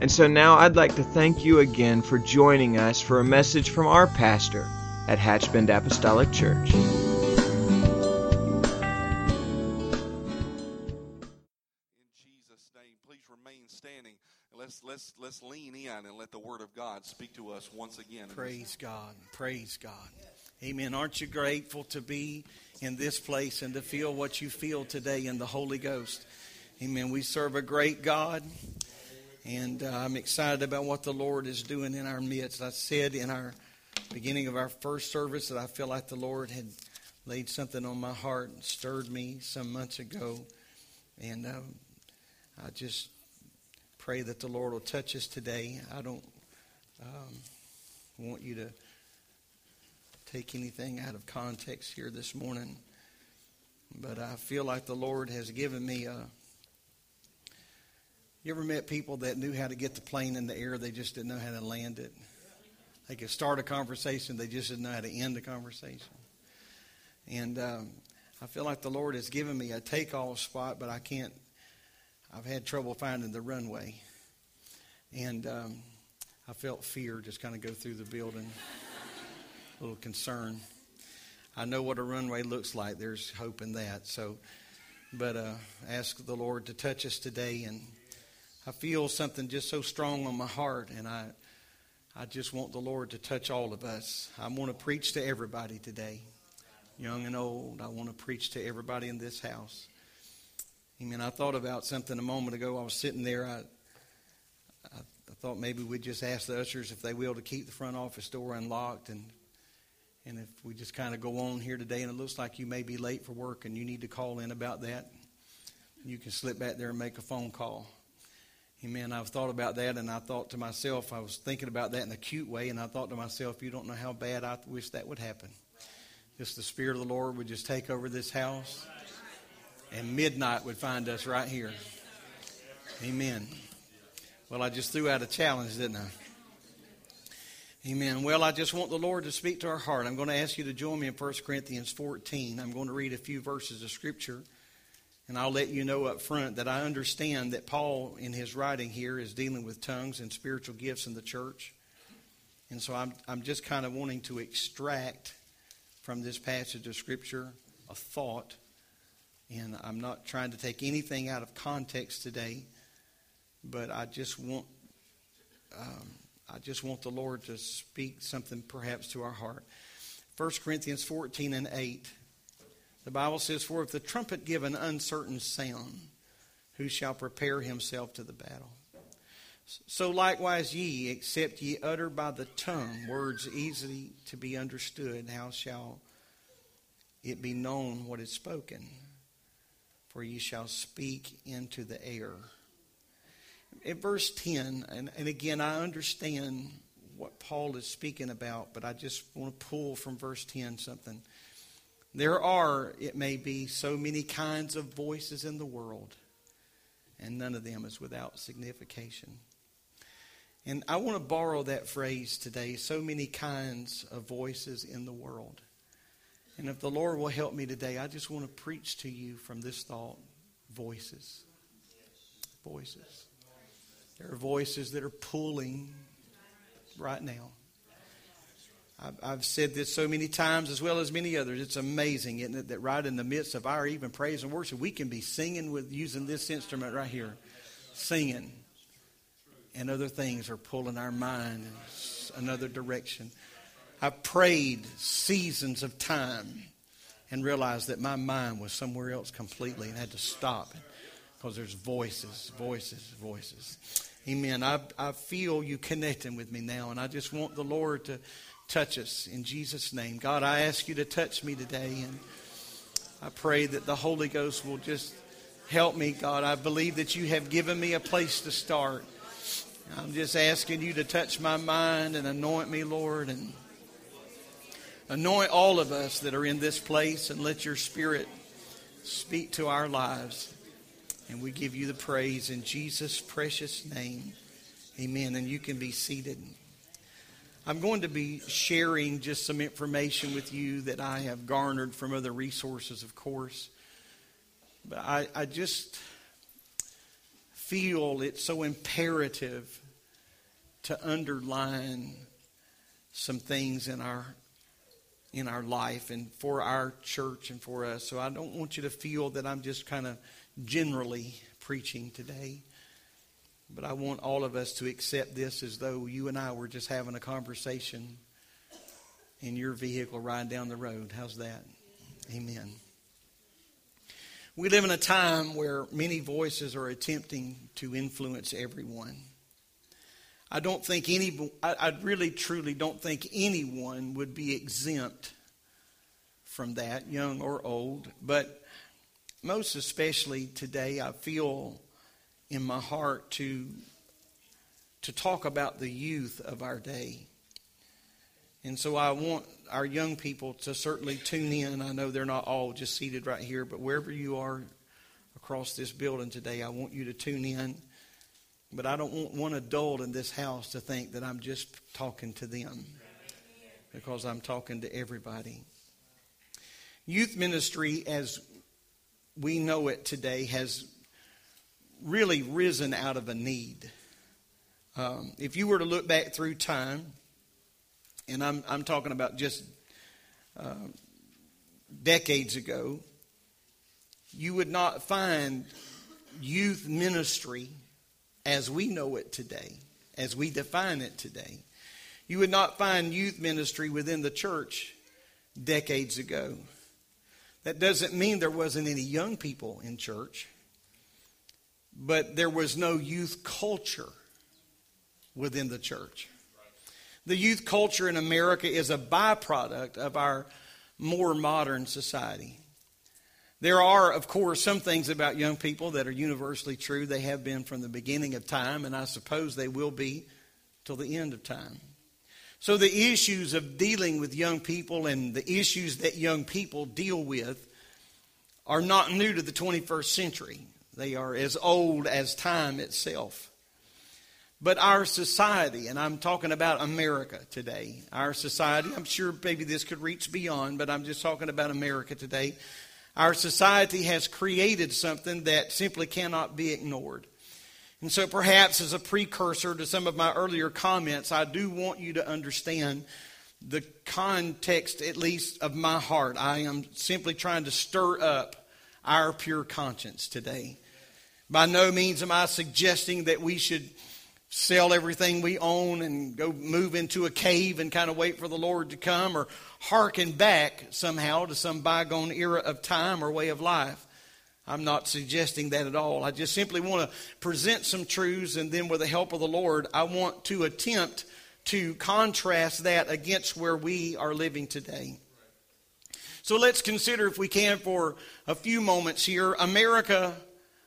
And so now I'd like to thank you again for joining us for a message from our pastor at Hatchbend Apostolic Church. In Jesus' name, please remain standing. Let's let's let's lean in and let the Word of God speak to us once again. Praise God. Praise God. Amen. Aren't you grateful to be in this place and to feel what you feel today in the Holy Ghost? Amen. We serve a great God. And uh, I'm excited about what the Lord is doing in our midst. I said in our beginning of our first service that I feel like the Lord had laid something on my heart and stirred me some months ago. And um, I just pray that the Lord will touch us today. I don't um, want you to take anything out of context here this morning, but I feel like the Lord has given me a you ever met people that knew how to get the plane in the air, they just didn't know how to land it? They could start a conversation, they just didn't know how to end a conversation. And um, I feel like the Lord has given me a takeoff spot, but I can't, I've had trouble finding the runway. And um, I felt fear just kind of go through the building, a little concern. I know what a runway looks like, there's hope in that. So, but uh, ask the Lord to touch us today and I feel something just so strong on my heart, and I, I just want the Lord to touch all of us. I want to preach to everybody today, young and old. I want to preach to everybody in this house. Amen. I thought about something a moment ago. I was sitting there. I, I, I thought maybe we'd just ask the ushers if they will to keep the front office door unlocked, and and if we just kind of go on here today, and it looks like you may be late for work, and you need to call in about that, you can slip back there and make a phone call. Amen. I've thought about that, and I thought to myself, I was thinking about that in a cute way, and I thought to myself, you don't know how bad I wish that would happen. Just the Spirit of the Lord would just take over this house, and midnight would find us right here. Amen. Well, I just threw out a challenge, didn't I? Amen. Well, I just want the Lord to speak to our heart. I'm going to ask you to join me in 1 Corinthians 14. I'm going to read a few verses of Scripture. And I'll let you know up front that I understand that Paul, in his writing here, is dealing with tongues and spiritual gifts in the church. And so I'm, I'm just kind of wanting to extract from this passage of Scripture a thought. And I'm not trying to take anything out of context today, but I just want. Um, I just want the Lord to speak something perhaps to our heart. 1 Corinthians 14 and 8. The Bible says, For if the trumpet give an uncertain sound, who shall prepare himself to the battle? So likewise ye, except ye utter by the tongue words easily to be understood, how shall it be known what is spoken? For ye shall speak into the air. In verse 10, and, and again, I understand what Paul is speaking about, but I just want to pull from verse 10 something. There are, it may be, so many kinds of voices in the world, and none of them is without signification. And I want to borrow that phrase today so many kinds of voices in the world. And if the Lord will help me today, I just want to preach to you from this thought voices. Voices. There are voices that are pulling right now. I've said this so many times as well as many others. It's amazing, isn't it, that right in the midst of our even praise and worship, we can be singing with using this instrument right here, singing, and other things are pulling our mind in another direction. I've prayed seasons of time and realized that my mind was somewhere else completely and had to stop because there's voices, voices, voices. Amen. I, I feel you connecting with me now, and I just want the Lord to touch us in Jesus' name. God, I ask you to touch me today, and I pray that the Holy Ghost will just help me, God. I believe that you have given me a place to start. I'm just asking you to touch my mind and anoint me, Lord, and anoint all of us that are in this place and let your spirit speak to our lives. And we give you the praise in Jesus' precious name. Amen. And you can be seated. I'm going to be sharing just some information with you that I have garnered from other resources, of course. But I, I just feel it's so imperative to underline some things in our in our life and for our church and for us. So I don't want you to feel that I'm just kind of generally preaching today. But I want all of us to accept this as though you and I were just having a conversation in your vehicle riding down the road. How's that? Amen. We live in a time where many voices are attempting to influence everyone. I don't think any, I, I really truly don't think anyone would be exempt from that, young or old. But most especially today, I feel in my heart to, to talk about the youth of our day. And so I want our young people to certainly tune in. I know they're not all just seated right here, but wherever you are across this building today, I want you to tune in. But I don't want one adult in this house to think that I'm just talking to them because I'm talking to everybody. Youth ministry, as we know it today, has really risen out of a need. Um, if you were to look back through time, and I'm, I'm talking about just uh, decades ago, you would not find youth ministry as we know it today, as we define it today. You would not find youth ministry within the church decades ago. That doesn't mean there wasn't any young people in church but there was no youth culture within the church. The youth culture in America is a byproduct of our more modern society. There are, of course, some things about young people that are universally true. They have been from the beginning of time, and I suppose they will be till the end of time. So, the issues of dealing with young people and the issues that young people deal with are not new to the 21st century. They are as old as time itself. But our society, and I'm talking about America today, our society, I'm sure maybe this could reach beyond, but I'm just talking about America today. Our society has created something that simply cannot be ignored. And so, perhaps as a precursor to some of my earlier comments, I do want you to understand the context, at least, of my heart. I am simply trying to stir up our pure conscience today. By no means am I suggesting that we should sell everything we own and go move into a cave and kind of wait for the Lord to come or hearken back somehow to some bygone era of time or way of life. I'm not suggesting that at all. I just simply want to present some truths and then, with the help of the Lord, I want to attempt to contrast that against where we are living today. So let's consider, if we can, for a few moments here, America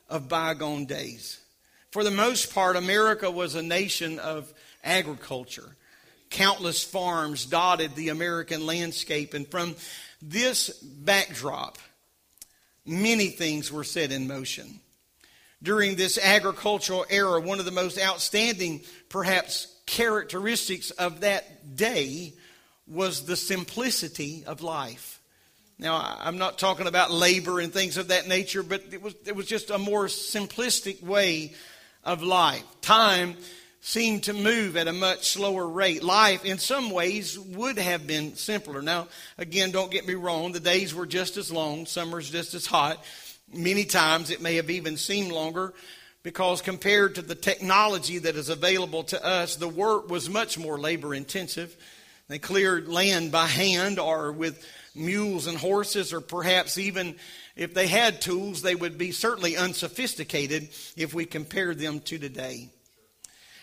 of bygone days. For the most part, America was a nation of agriculture. Countless farms dotted the American landscape, and from this backdrop, many things were set in motion. During this agricultural era, one of the most outstanding, perhaps, characteristics of that day was the simplicity of life. Now, I'm not talking about labor and things of that nature, but it was, it was just a more simplistic way of life. Time seemed to move at a much slower rate. Life, in some ways, would have been simpler. Now, again, don't get me wrong, the days were just as long, summer's just as hot. Many times it may have even seemed longer because compared to the technology that is available to us, the work was much more labor intensive. They cleared land by hand or with mules and horses, or perhaps even if they had tools, they would be certainly unsophisticated if we compared them to today.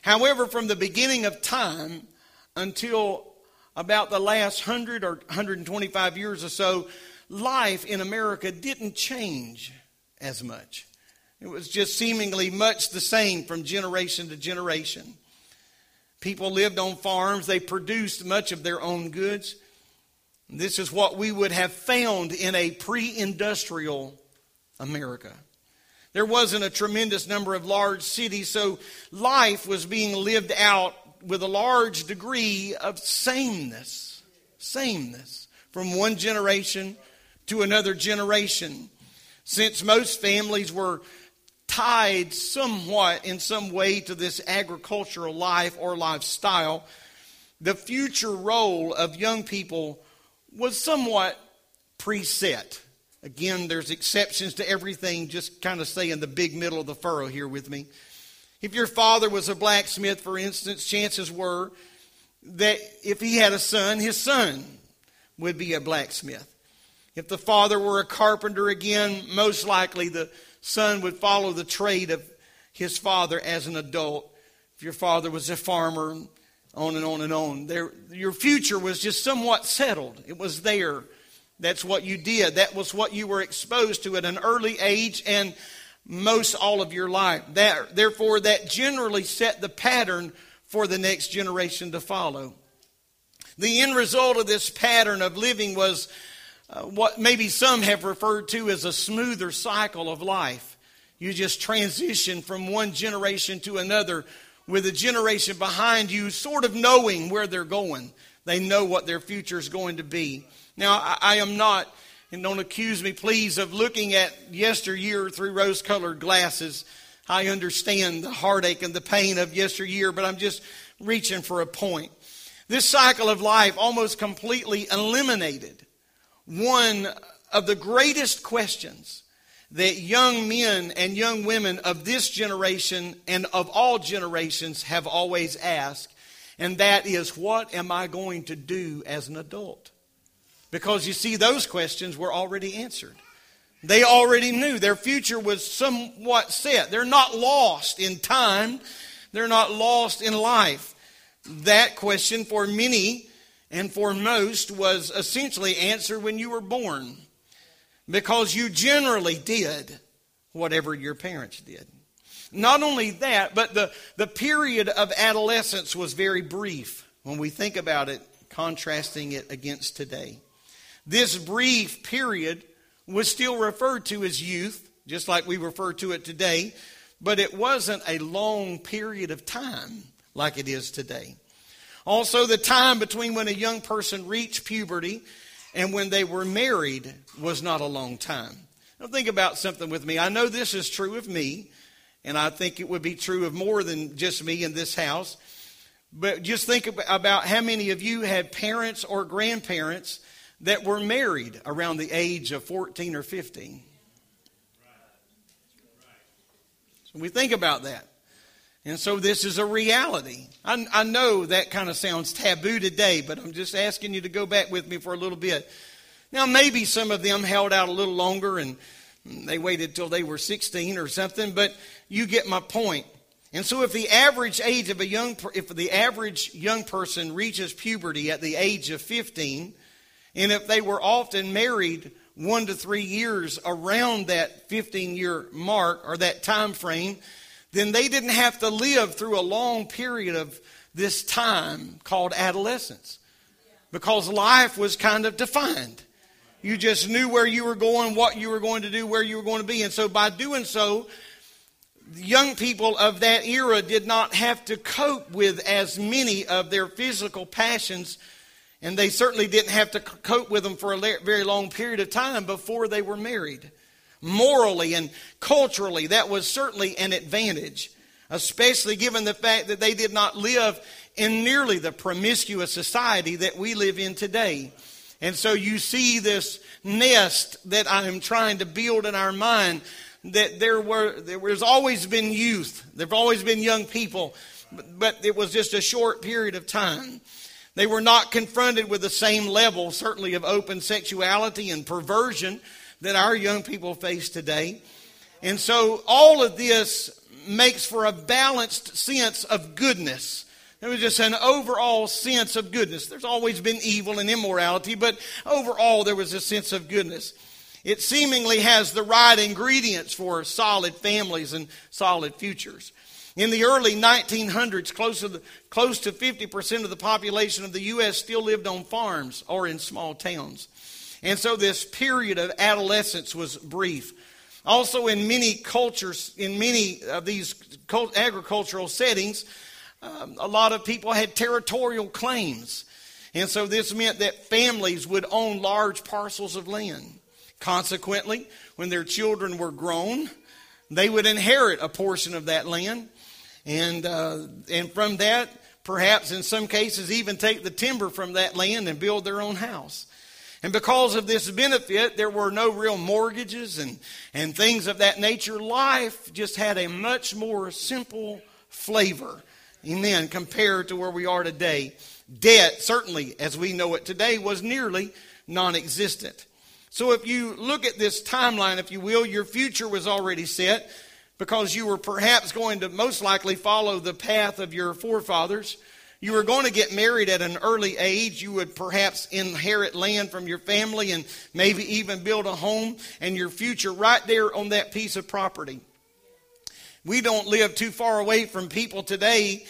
However, from the beginning of time until about the last 100 or 125 years or so, life in America didn't change as much. It was just seemingly much the same from generation to generation. People lived on farms, they produced much of their own goods. This is what we would have found in a pre industrial America. There wasn't a tremendous number of large cities, so life was being lived out with a large degree of sameness. Sameness from one generation to another generation. Since most families were tied somewhat in some way to this agricultural life or lifestyle, the future role of young people was somewhat preset. Again, there's exceptions to everything. Just kind of stay in the big middle of the furrow here with me. If your father was a blacksmith, for instance, chances were that if he had a son, his son would be a blacksmith. If the father were a carpenter, again, most likely the son would follow the trade of his father as an adult. If your father was a farmer, on and on and on. There, your future was just somewhat settled. It was there. That's what you did. That was what you were exposed to at an early age and most all of your life. That, therefore, that generally set the pattern for the next generation to follow. The end result of this pattern of living was uh, what maybe some have referred to as a smoother cycle of life. You just transition from one generation to another with a generation behind you sort of knowing where they're going. They know what their future is going to be. Now, I, I am not, and don't accuse me, please, of looking at yesteryear through rose colored glasses. I understand the heartache and the pain of yesteryear, but I'm just reaching for a point. This cycle of life almost completely eliminated one of the greatest questions that young men and young women of this generation and of all generations have always asked, and that is, What am I going to do as an adult? Because you see, those questions were already answered. They already knew their future was somewhat set. They're not lost in time, they're not lost in life. That question for many and for most was essentially answered when you were born because you generally did whatever your parents did. Not only that, but the, the period of adolescence was very brief when we think about it, contrasting it against today. This brief period was still referred to as youth, just like we refer to it today, but it wasn't a long period of time like it is today. Also, the time between when a young person reached puberty and when they were married was not a long time. Now, think about something with me. I know this is true of me, and I think it would be true of more than just me in this house. But just think about how many of you had parents or grandparents that were married around the age of 14 or 15. So we think about that. And so this is a reality. I, I, know that kind of sounds taboo today, but I'm just asking you to go back with me for a little bit. Now, maybe some of them held out a little longer and they waited till they were 16 or something, but you get my point. And so if the average age of a young, if the average young person reaches puberty at the age of 15, and if they were often married one to three years around that 15 year mark or that time frame, then they didn't have to live through a long period of this time called adolescence because life was kind of defined. You just knew where you were going, what you were going to do, where you were going to be. And so by doing so, young people of that era did not have to cope with as many of their physical passions, and they certainly didn't have to cope with them for a very long period of time before they were married morally and culturally, that was certainly an advantage, especially given the fact that they did not live in nearly the promiscuous society that we live in today. And so you see this nest that I am trying to build in our mind that there were there has always been youth. There've always been young people, but it was just a short period of time. They were not confronted with the same level, certainly, of open sexuality and perversion that our young people face today. And so all of this makes for a balanced sense of goodness. There was just an overall sense of goodness. There's always been evil and immorality, but overall there was a sense of goodness. It seemingly has the right ingredients for solid families and solid futures. In the early 1900s, close to, the, close to 50% of the population of the U.S. still lived on farms or in small towns. And so this period of adolescence was brief. Also, in many cultures, in many of these agricultural settings, um, a lot of people had territorial claims. And so this meant that families would own large parcels of land. Consequently, when their children were grown, they would inherit a portion of that land. And, uh, and from that, perhaps in some cases, even take the timber from that land and build their own house. And because of this benefit, there were no real mortgages and, and things of that nature. Life just had a much more simple flavor, amen, compared to where we are today. Debt, certainly as we know it today, was nearly non existent. So if you look at this timeline, if you will, your future was already set because you were perhaps going to most likely follow the path of your forefathers. You were going to get married at an early age. You would perhaps inherit land from your family and maybe even build a home and your future right there on that piece of property. We don't live too far away from people today,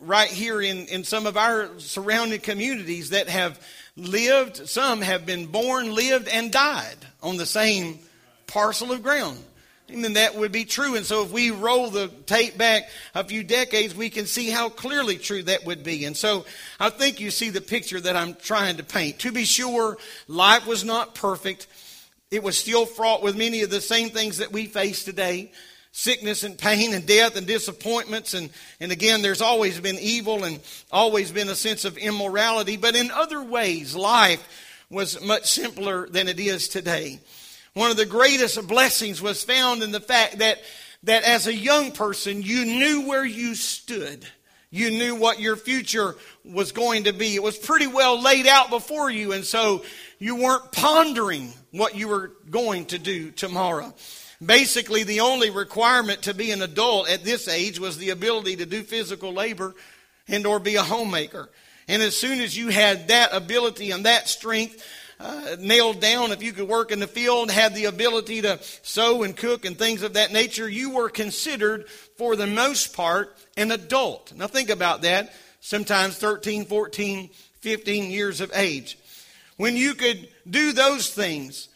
right here in, in some of our surrounding communities, that have lived, some have been born, lived, and died on the same parcel of ground then that would be true. And so if we roll the tape back a few decades, we can see how clearly true that would be. And so I think you see the picture that I'm trying to paint. To be sure, life was not perfect. It was still fraught with many of the same things that we face today. Sickness and pain and death and disappointments. And, and again, there's always been evil and always been a sense of immorality. But in other ways, life was much simpler than it is today. One of the greatest blessings was found in the fact that, that as a young person, you knew where you stood. You knew what your future was going to be. It was pretty well laid out before you, and so you weren't pondering what you were going to do tomorrow. Basically, the only requirement to be an adult at this age was the ability to do physical labor and or be a homemaker. And as soon as you had that ability and that strength, uh, nailed down, if you could work in the field, had the ability to sew and cook and things of that nature, you were considered, for the most part, an adult. Now think about that. Sometimes 13, 14, 15 years of age. When you could do those things,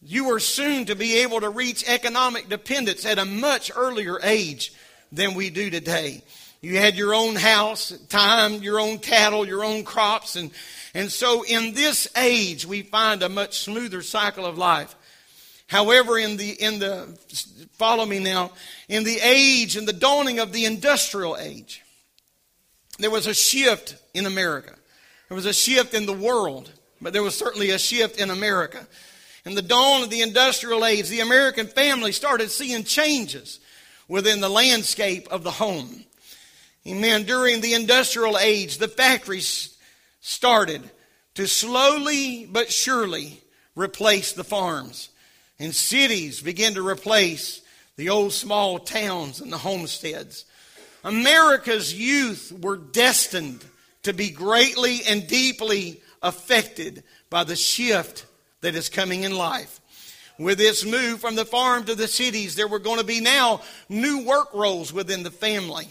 you were soon to be able to reach economic dependence at a much earlier age than we do today. You had your own house, time, your own cattle, your own crops, and and so in this age, we find a much smoother cycle of life. However, in the, in the, follow me now, in the age, in the dawning of the industrial age, there was a shift in America. There was a shift in the world, but there was certainly a shift in America. In the dawn of the industrial age, the American family started seeing changes within the landscape of the home. Amen. During the industrial age, the factories started to slowly but surely replace the farms. And cities began to replace the old small towns and the homesteads. America's youth were destined to be greatly and deeply affected by the shift that is coming in life. With this move from the farm to the cities, there were going to be now new work roles within the family.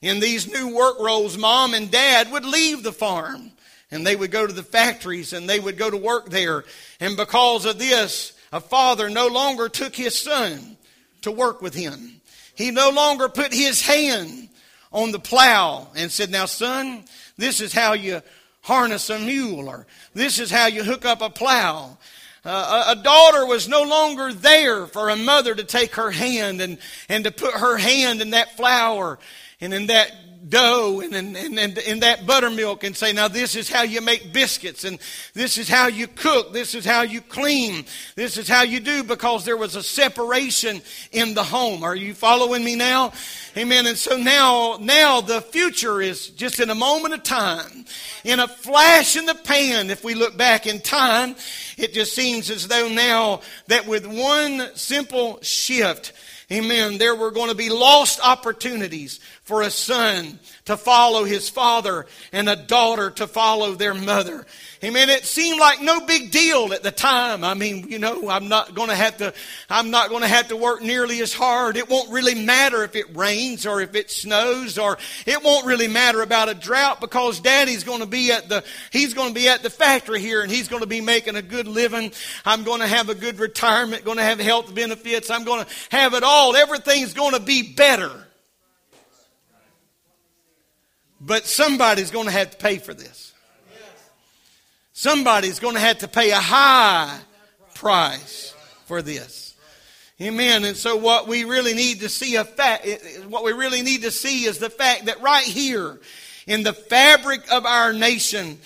In these new work roles, mom and dad would leave the farm and they would go to the factories and they would go to work there. And because of this, a father no longer took his son to work with him. He no longer put his hand on the plow and said, Now, son, this is how you harness a mule, or this is how you hook up a plow. Uh, a daughter was no longer there for a mother to take her hand and, and to put her hand in that flour and in that dough and, and, and, and that buttermilk and say, now this is how you make biscuits and this is how you cook. This is how you clean. This is how you do because there was a separation in the home. Are you following me now? Amen. And so now, now the future is just in a moment of time, in a flash in the pan. If we look back in time, it just seems as though now that with one simple shift, Amen. There were going to be lost opportunities for a son to follow his father and a daughter to follow their mother. Amen. It seemed like no big deal at the time. I mean, you know, I'm not going to have to, I'm not going to have to work nearly as hard. It won't really matter if it rains or if it snows or it won't really matter about a drought because daddy's going to be at the, he's going to be at the factory here and he's going to be making a good living. I'm going to have a good retirement, going to have health benefits. I'm going to have it all. Everything's going to be better. But somebody's going to have to pay for this. Somebody's going to have to pay a high price for this. Amen. And so what we really need to see a fact, what we really need to see is the fact that right here in the fabric of our nation,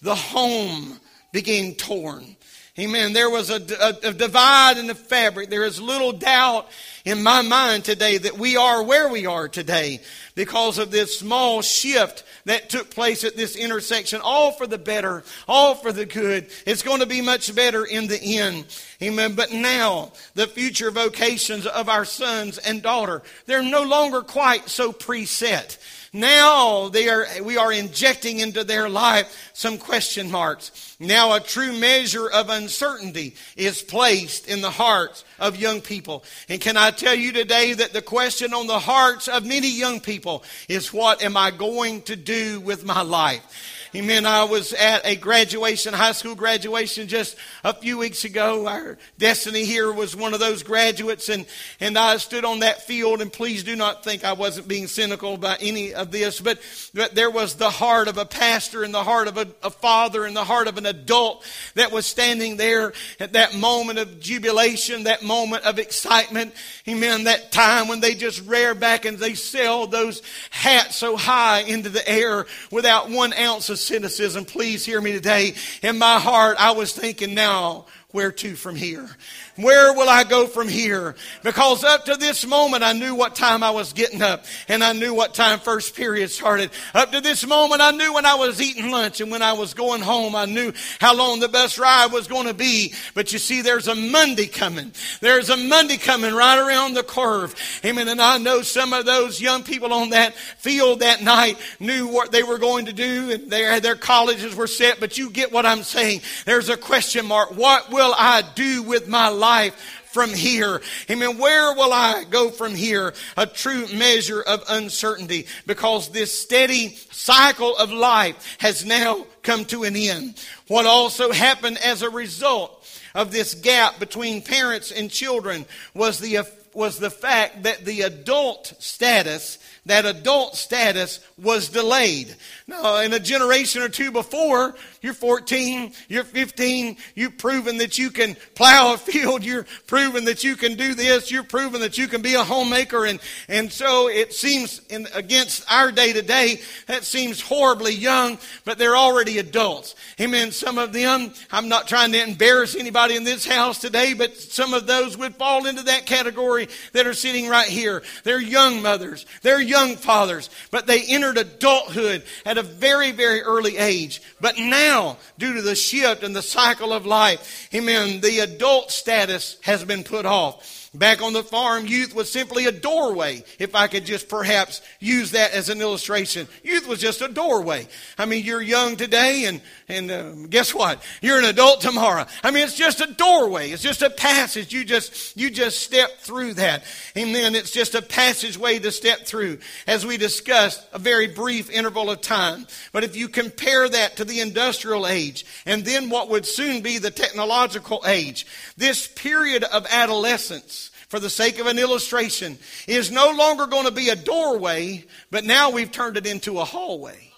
the home began torn. Amen. There was a, a, a, divide in the fabric. There is little doubt in my mind today that we are where we are today because of this small shift that took place at this intersection, all for the better, all for the good. It's going to be much better in the end. Amen. But now, the future vocations of our sons and daughter, they're no longer quite so preset. Now they are, we are injecting into their life some question marks. Now a true measure of uncertainty is placed in the hearts of young people. And can I tell you today that the question on the hearts of many young people is what am I going to do with my life? Amen. I was at a graduation, high school graduation just a few weeks ago. Our destiny here was one of those graduates and, and I stood on that field and please do not think I wasn't being cynical about any of this, but, but there was the heart of a pastor and the heart of a, a father and the heart of an adult that was standing there at that moment of jubilation, that moment of excitement. Amen. That time when they just rear back and they sailed those hats so high into the air without one ounce of cynicism, please hear me today. In my heart, I was thinking now, where to from here? Where will I go from here? Because up to this moment, I knew what time I was getting up and I knew what time first period started. Up to this moment, I knew when I was eating lunch and when I was going home, I knew how long the bus ride was going to be. But you see, there's a Monday coming. There's a Monday coming right around the curve. Amen. And I know some of those young people on that field that night knew what they were going to do and their, their colleges were set. But you get what I'm saying. There's a question mark. What will I do with my life? Life from here? Amen. Where will I go from here? A true measure of uncertainty because this steady cycle of life has now come to an end. What also happened as a result of this gap between parents and children was the, was the fact that the adult status that adult status was delayed. Now, in a generation or two before, you're 14, you're 15, you've proven that you can plow a field, you're proven that you can do this, you're proven that you can be a homemaker, and, and so it seems in, against our day to day, that seems horribly young, but they're already adults. Amen. Some of them, I'm not trying to embarrass anybody in this house today, but some of those would fall into that category that are sitting right here. They're young mothers, they're young fathers, but they entered adulthood at a very, very early age. But now, due to the shift and the cycle of life, amen, the adult status has been put off. Back on the farm, youth was simply a doorway, if I could just perhaps use that as an illustration. Youth was just a doorway. I mean, you're young today, and, and uh, guess what? You're an adult tomorrow. I mean, it's just a doorway. It's just a passage. You just, you just step through that. And then it's just a passageway to step through, as we discussed, a very brief interval of time. But if you compare that to the industrial age, and then what would soon be the technological age, this period of adolescence, for the sake of an illustration, is no longer going to be a doorway, but now we've turned it into a hallway.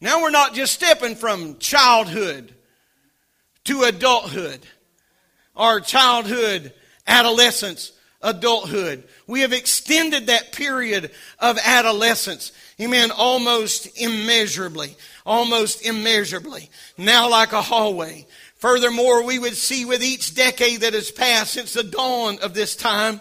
Now we're not just stepping from childhood to adulthood, or childhood, adolescence, adulthood. We have extended that period of adolescence, amen, almost immeasurably, almost immeasurably. Now, like a hallway, Furthermore, we would see with each decade that has passed since the dawn of this time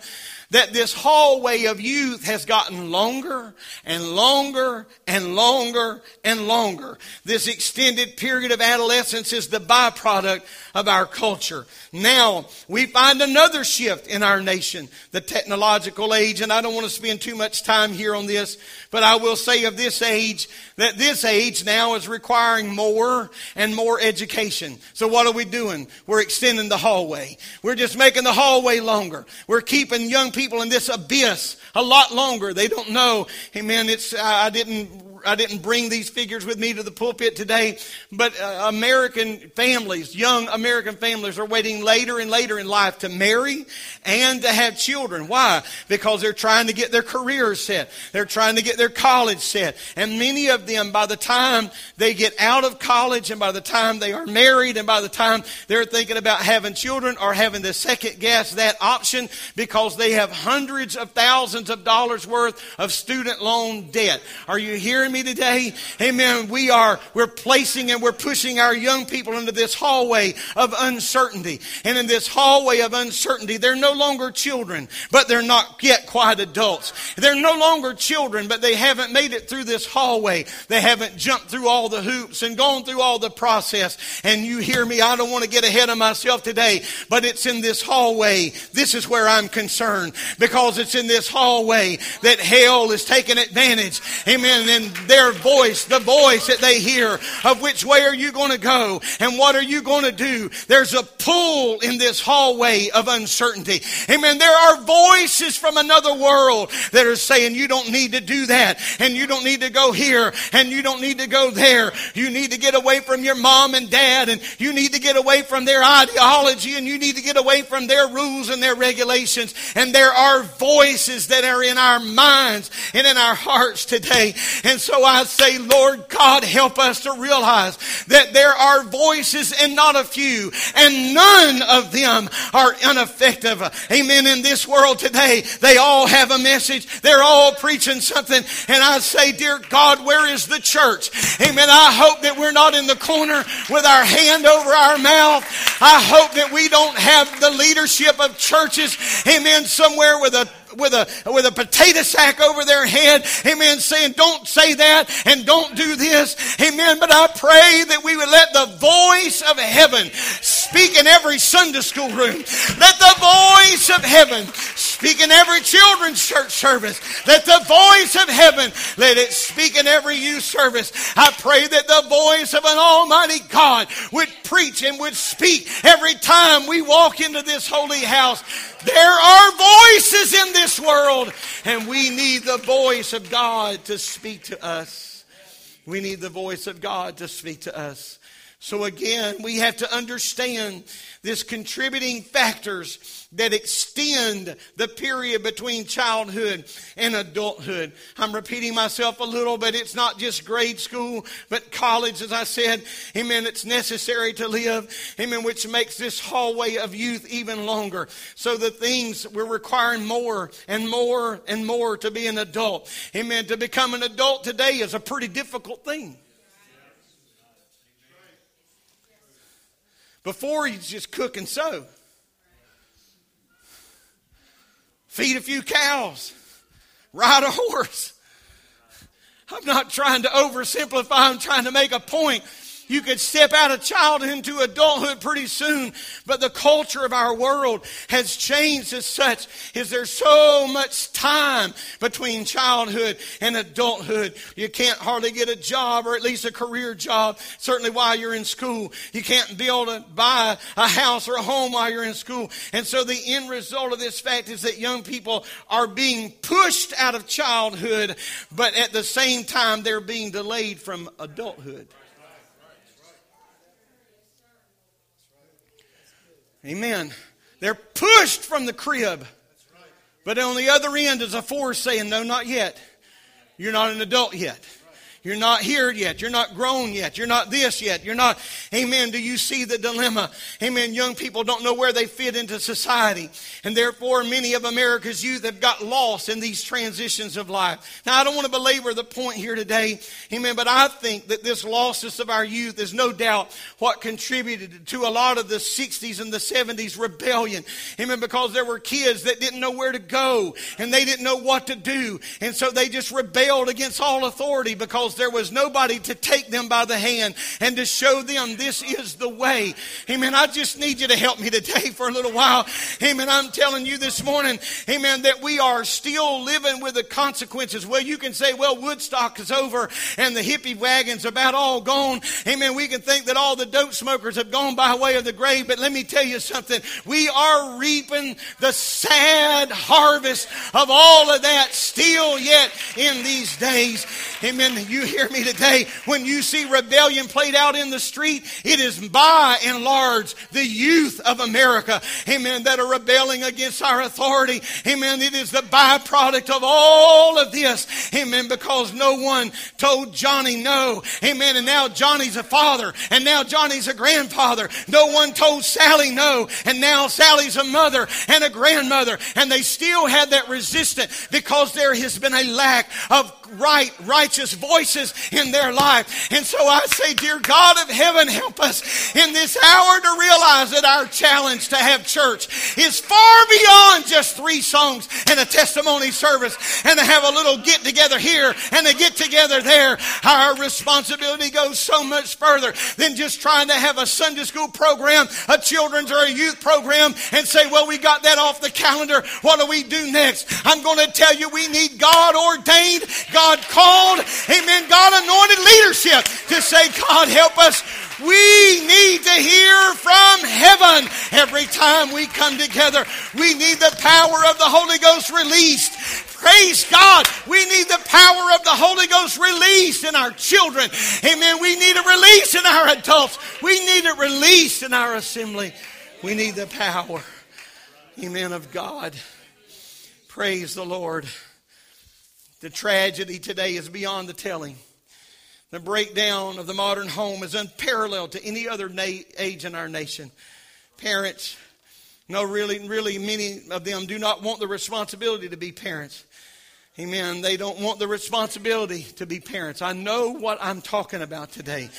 that this hallway of youth has gotten longer and longer and longer and longer. This extended period of adolescence is the byproduct of our culture. Now, we find another shift in our nation, the technological age, and I don't want to spend too much time here on this, but I will say of this age that this age now is requiring more and more education. So what are we doing? We're extending the hallway. We're just making the hallway longer. We're keeping young people in this abyss a lot longer. They don't know. Amen. It's, I didn't I didn't bring these figures with me to the pulpit today, but uh, American families, young American families, are waiting later and later in life to marry and to have children. Why? Because they're trying to get their careers set. They're trying to get their college set. And many of them, by the time they get out of college and by the time they are married and by the time they're thinking about having children or having to second guess that option because they have hundreds of thousands of dollars worth of student loan debt. Are you hearing me today? Amen. We are, we're placing and we're pushing our young people into this hallway of uncertainty. And in this hallway of uncertainty, they're no longer children, but they're not yet quite adults. They're no longer children, but they haven't made it through this hallway. They haven't jumped through all the hoops and gone through all the process. And you hear me, I don't want to get ahead of myself today, but it's in this hallway. This is where I'm concerned because it's in this hallway that hell is taking advantage. Amen. And their voice, the voice that they hear of which way are you going to go and what are you going to do. There's a pull in this hallway of uncertainty. Amen. There are voices from another world that are saying you don't need to do that and you don't need to go here and you don't need to go there. You need to get away from your mom and dad and you need to get away from their ideology and you need to get away from their rules and their regulations. And there are voices that are in our minds and in our hearts today. And so I say, Lord God, help us to realize that there are voices and not a few, and none of them are ineffective. Amen. In this world today, they all have a message. They're all preaching something. And I say, dear God, where is the church? Amen. I hope that we're not in the corner with our hand over our mouth. I hope that we don't have the leadership of churches, amen, somewhere with a with a, with a potato sack over their head. Amen. Saying, don't say that and don't do this. Amen. But I pray that we would let the voice of heaven speak in every Sunday school room. Let the voice of heaven speak in every children's church service. Let the voice of heaven, let it speak in every youth service. I pray that the voice of an almighty God would preach and would speak every time we walk into this holy house. There are voices in this world, and we need the voice of God to speak to us. We need the voice of God to speak to us. So again, we have to understand this contributing factors that extend the period between childhood and adulthood. I'm repeating myself a little, but it's not just grade school, but college, as I said. Amen. It's necessary to live. Amen. Which makes this hallway of youth even longer. So the things we're requiring more and more and more to be an adult. Amen. To become an adult today is a pretty difficult thing. Before, you just cook and sew. Feed a few cows, ride a horse. I'm not trying to oversimplify, I'm trying to make a point. You could step out of childhood into adulthood pretty soon, but the culture of our world has changed as such. Is there so much time between childhood and adulthood? You can't hardly get a job or at least a career job, certainly while you're in school. You can't able to buy a house or a home while you're in school. And so the end result of this fact is that young people are being pushed out of childhood, but at the same time they're being delayed from adulthood. Amen. They're pushed from the crib. But on the other end is a force saying, No, not yet. You're not an adult yet. You're not here yet. You're not grown yet. You're not this yet. You're not, amen. Do you see the dilemma? Amen. Young people don't know where they fit into society. And therefore, many of America's youth have got lost in these transitions of life. Now, I don't want to belabor the point here today. Amen. But I think that this lostness of our youth is no doubt what contributed to a lot of the 60s and the 70s rebellion. Amen. Because there were kids that didn't know where to go and they didn't know what to do. And so they just rebelled against all authority because there was nobody to take them by the hand and to show them this is the way. Amen. I just need you to help me today for a little while. Amen. I'm telling you this morning, amen, that we are still living with the consequences. Well, you can say, well, Woodstock is over and the hippie wagon's are about all gone. Amen. We can think that all the dope smokers have gone by way of the grave, but let me tell you something. We are reaping the sad harvest of all of that still yet in these days. Amen. You hear me today? When you see rebellion played out in the street, it is by and large the youth of America, amen, that are rebelling against our authority. Amen. It is the byproduct of all of this. Amen. Because no one told Johnny no. Amen. And now Johnny's a father, and now Johnny's a grandfather. No one told Sally no, and now Sally's a mother and a grandmother. And they still had that resistance because there has been a lack of right, righteous voices in their life. And so I say, Dear God of heaven, help us in this hour to realize that our challenge to have church is far beyond just three songs and a testimony service and to have a little get together here and a get together there. Our responsibility goes so much further than just trying to have a Sunday school program, a children's or a youth program, and say, Well, we got that off the calendar. What do we do next? I'm going to tell you, we need God ordained, God called, amen, God anointed leadership to say, God, help us. We need to hear from heaven every time we come together. We need the power of the Holy Ghost released. Praise God. We need the power of the Holy Ghost released in our children. Amen. We need a release in our adults. We need it released in our assembly. We need the power. Amen. Of God. Praise the Lord. The tragedy today is beyond the telling. The breakdown of the modern home is unparalleled to any other na- age in our nation. Parents, no, really, really, many of them do not want the responsibility to be parents. Amen. They don't want the responsibility to be parents. I know what I'm talking about today.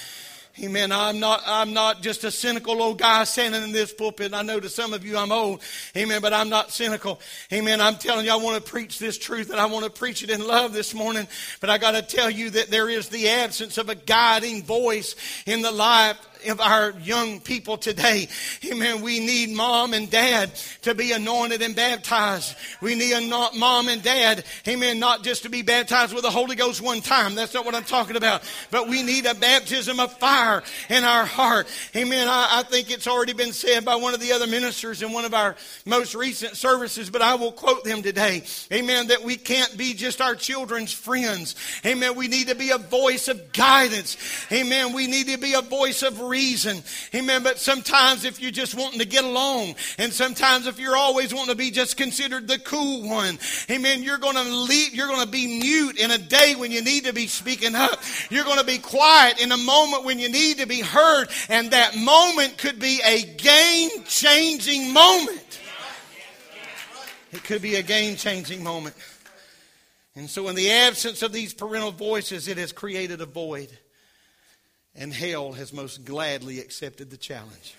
Amen. I'm not, I'm not just a cynical old guy standing in this pulpit. I know to some of you I'm old. Amen. But I'm not cynical. Amen. I'm telling you, I want to preach this truth and I want to preach it in love this morning. But I got to tell you that there is the absence of a guiding voice in the life of our young people today. Amen. We need mom and dad to be anointed and baptized. We need a mom and dad, amen, not just to be baptized with the Holy Ghost one time. That's not what I'm talking about. But we need a baptism of fire in our heart. Amen. I, I think it's already been said by one of the other ministers in one of our most recent services, but I will quote them today. Amen. That we can't be just our children's friends. Amen. We need to be a voice of guidance. Amen. We need to be a voice of reason. Amen. But sometimes if you're just wanting to get along, and sometimes if you're always wanting to be just considered the cool one, amen, you're going to leave, you're going to be mute in a day when you need to be speaking up. You're going to be quiet in a moment when you need to be heard. And that moment could be a game changing moment. It could be a game changing moment. And so, in the absence of these parental voices, it has created a void and hell has most gladly accepted the challenge.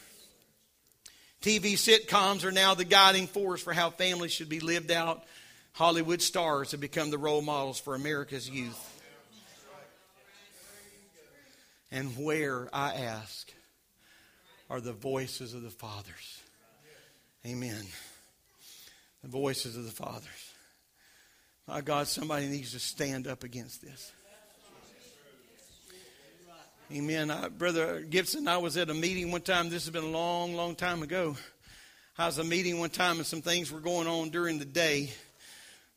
TV sitcoms are now the guiding force for how families should be lived out. Hollywood stars have become the role models for America's youth. And where, I ask, are the voices of the fathers? Amen. The voices of the fathers. My God, somebody needs to stand up against this. Amen. I, Brother Gibson, I was at a meeting one time. This has been a long, long time ago. I was at a meeting one time and some things were going on during the day.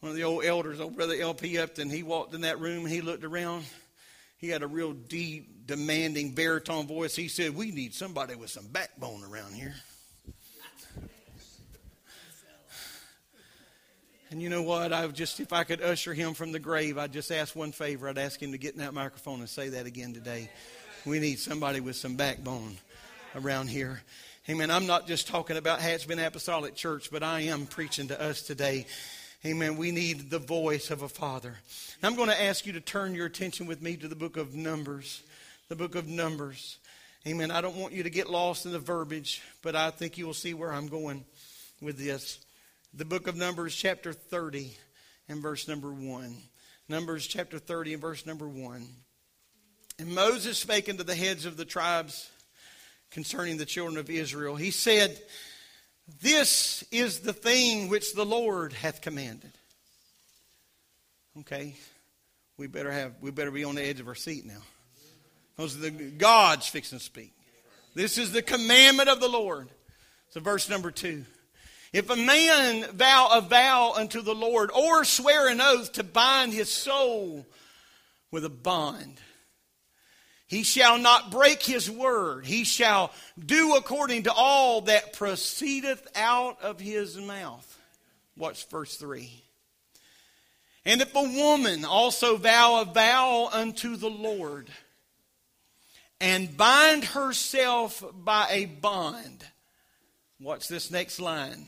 One of the old elders, old Brother L.P. Upton, he walked in that room and he looked around. He had a real deep, demanding baritone voice. He said, We need somebody with some backbone around here. And you know what? I just, if I could usher him from the grave, I'd just ask one favor. I'd ask him to get in that microphone and say that again today. We need somebody with some backbone around here. Amen. I'm not just talking about Hatchbend Apostolic Church, but I am preaching to us today. Amen. We need the voice of a father. I'm going to ask you to turn your attention with me to the book of Numbers. The book of Numbers. Amen. I don't want you to get lost in the verbiage, but I think you will see where I'm going with this the book of Numbers, chapter 30, and verse number 1. Numbers chapter 30 and verse number 1. And Moses spake unto the heads of the tribes concerning the children of Israel. He said, This is the thing which the Lord hath commanded. Okay, we better have we better be on the edge of our seat now. Those are the God's fixing to speak. This is the commandment of the Lord. So verse number two. If a man vow a vow unto the Lord or swear an oath to bind his soul with a bond, he shall not break his word. He shall do according to all that proceedeth out of his mouth. Watch verse 3. And if a woman also vow a vow unto the Lord and bind herself by a bond, watch this next line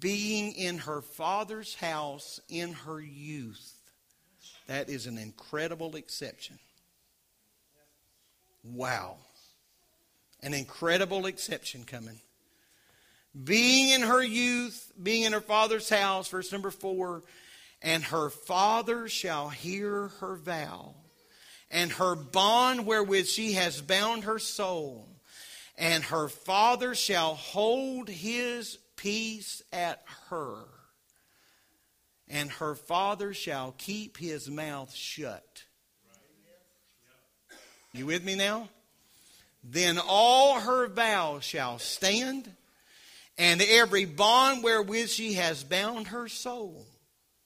being in her father's house in her youth. That is an incredible exception. Wow. An incredible exception coming. Being in her youth, being in her father's house, verse number four, and her father shall hear her vow, and her bond wherewith she has bound her soul, and her father shall hold his peace at her, and her father shall keep his mouth shut. You with me now? Then all her vows shall stand, and every bond wherewith she has bound her soul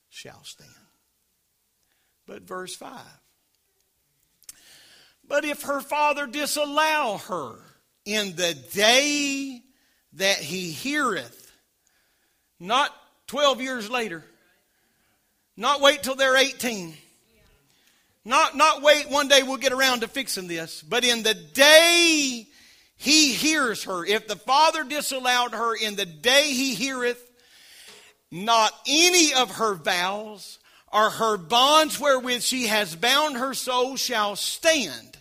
shall stand. But verse 5 But if her father disallow her in the day that he heareth, not 12 years later. Not wait till they're 18. Not, not wait one day we'll get around to fixing this. But in the day he hears her, if the Father disallowed her in the day he heareth, not any of her vows or her bonds wherewith she has bound her soul shall stand.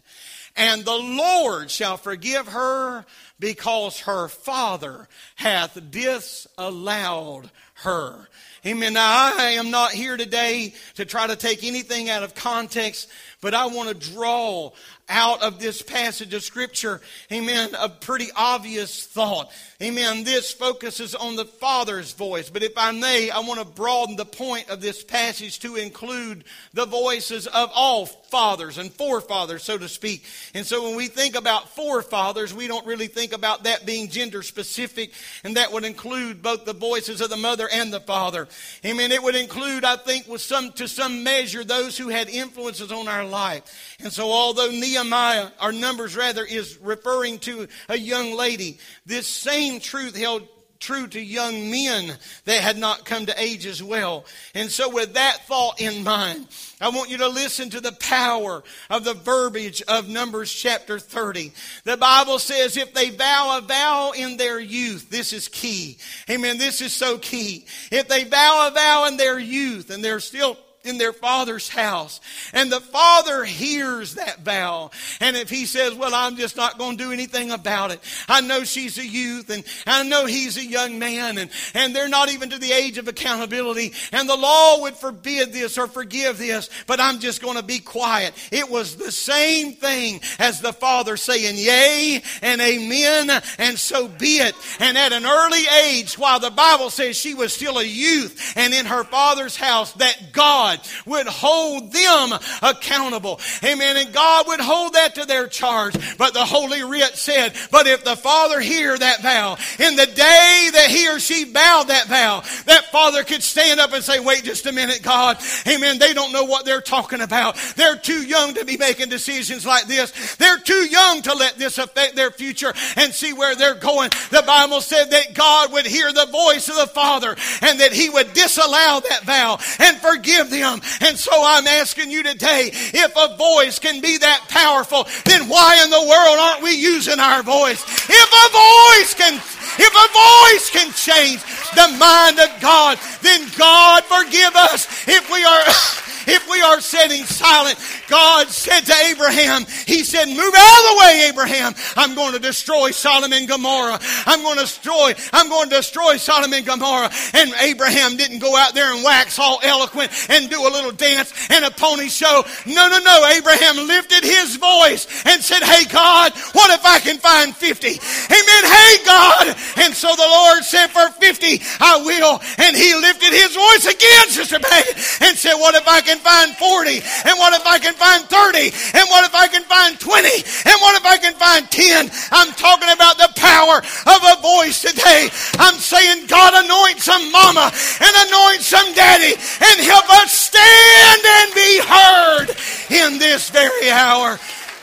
And the Lord shall forgive her because her father hath disallowed her. Amen. Now, I am not here today to try to take anything out of context, but I want to draw out of this passage of Scripture, amen, a pretty obvious thought. Amen. This focuses on the Father's voice. But if I may, I want to broaden the point of this passage to include the voices of all fathers and forefathers, so to speak. And so when we think about forefathers, we don't really think about that being gender specific, and that would include both the voices of the mother and the father. Amen. It would include, I think, with some to some measure, those who had influences on our life. And so although Nehemiah, or Numbers rather, is referring to a young lady, this same truth held true to young men that had not come to age as well. And so, with that thought in mind, I want you to listen to the power of the verbiage of Numbers chapter 30. The Bible says, if they vow a vow in their youth, this is key. Amen. This is so key. If they vow a vow in their youth and they're still in their father's house. And the father hears that vow. And if he says, well, I'm just not going to do anything about it. I know she's a youth and I know he's a young man and, and they're not even to the age of accountability. And the law would forbid this or forgive this, but I'm just going to be quiet. It was the same thing as the father saying, yea and amen and so be it. And at an early age, while the Bible says she was still a youth and in her father's house, that God God would hold them accountable. Amen. And God would hold that to their charge. But the Holy Writ said, but if the Father hear that vow, in the day that he or she bowed that vow, that Father could stand up and say, wait just a minute, God. Amen. They don't know what they're talking about. They're too young to be making decisions like this. They're too young to let this affect their future and see where they're going. The Bible said that God would hear the voice of the Father and that he would disallow that vow and forgive them. And so I'm asking you today, if a voice can be that powerful, then why in the world aren't we using our voice? If a voice can, if a voice can change the mind of God, then God forgive us if we are if we are sitting silent. God said to Abraham, He said, Move out of the way, Abraham. I'm going to destroy Sodom and Gomorrah. I'm going to destroy, I'm going to destroy Sodom and Gomorrah. And Abraham didn't go out there and wax all eloquent and do a little dance and a pony show. No, no, no. Abraham lifted his voice and said, Hey God, what if I can find 50? Amen. Hey God. And so the Lord said, For 50 I will. And he lifted his voice again, Sister May, and said, What if I can can find 40? And what if I can find 30? And what if I can find 20? And what if I can find 10? I'm talking about the power of a voice today. I'm saying, God, anoint some mama and anoint some daddy and help us stand and be heard in this very hour.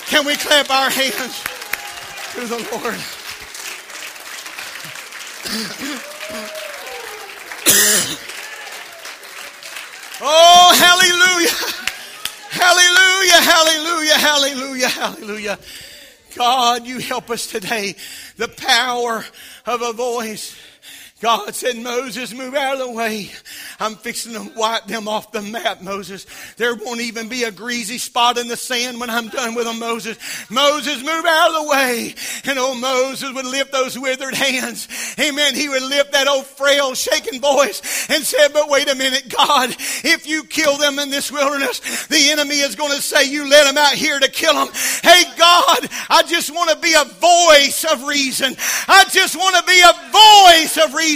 Can we clap our hands to the Lord? Oh, hallelujah. Hallelujah, hallelujah, hallelujah, hallelujah. God, you help us today. The power of a voice. God said, Moses, move out of the way. I'm fixing to wipe them off the map, Moses. There won't even be a greasy spot in the sand when I'm done with them, Moses. Moses, move out of the way. And old Moses would lift those withered hands. Amen. He would lift that old frail, shaking voice and said, but wait a minute, God, if you kill them in this wilderness, the enemy is going to say you let them out here to kill them. Hey, God, I just want to be a voice of reason. I just want to be a voice of reason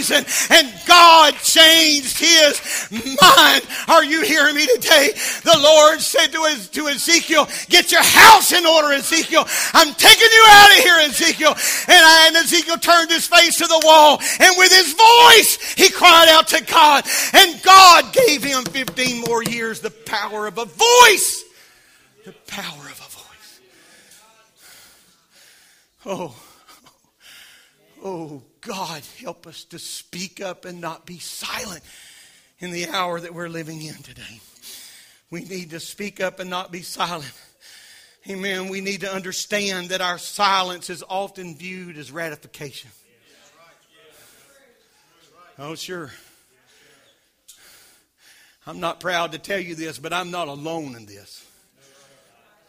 And God changed his mind. Are you hearing me today? The Lord said to, his, to Ezekiel, Get your house in order, Ezekiel. I'm taking you out of here, Ezekiel. And, I, and Ezekiel turned his face to the wall. And with his voice, he cried out to God. And God gave him 15 more years the power of a voice. The power of a voice. Oh. Oh, God, help us to speak up and not be silent in the hour that we're living in today. We need to speak up and not be silent. Amen. We need to understand that our silence is often viewed as ratification. Oh, sure. I'm not proud to tell you this, but I'm not alone in this.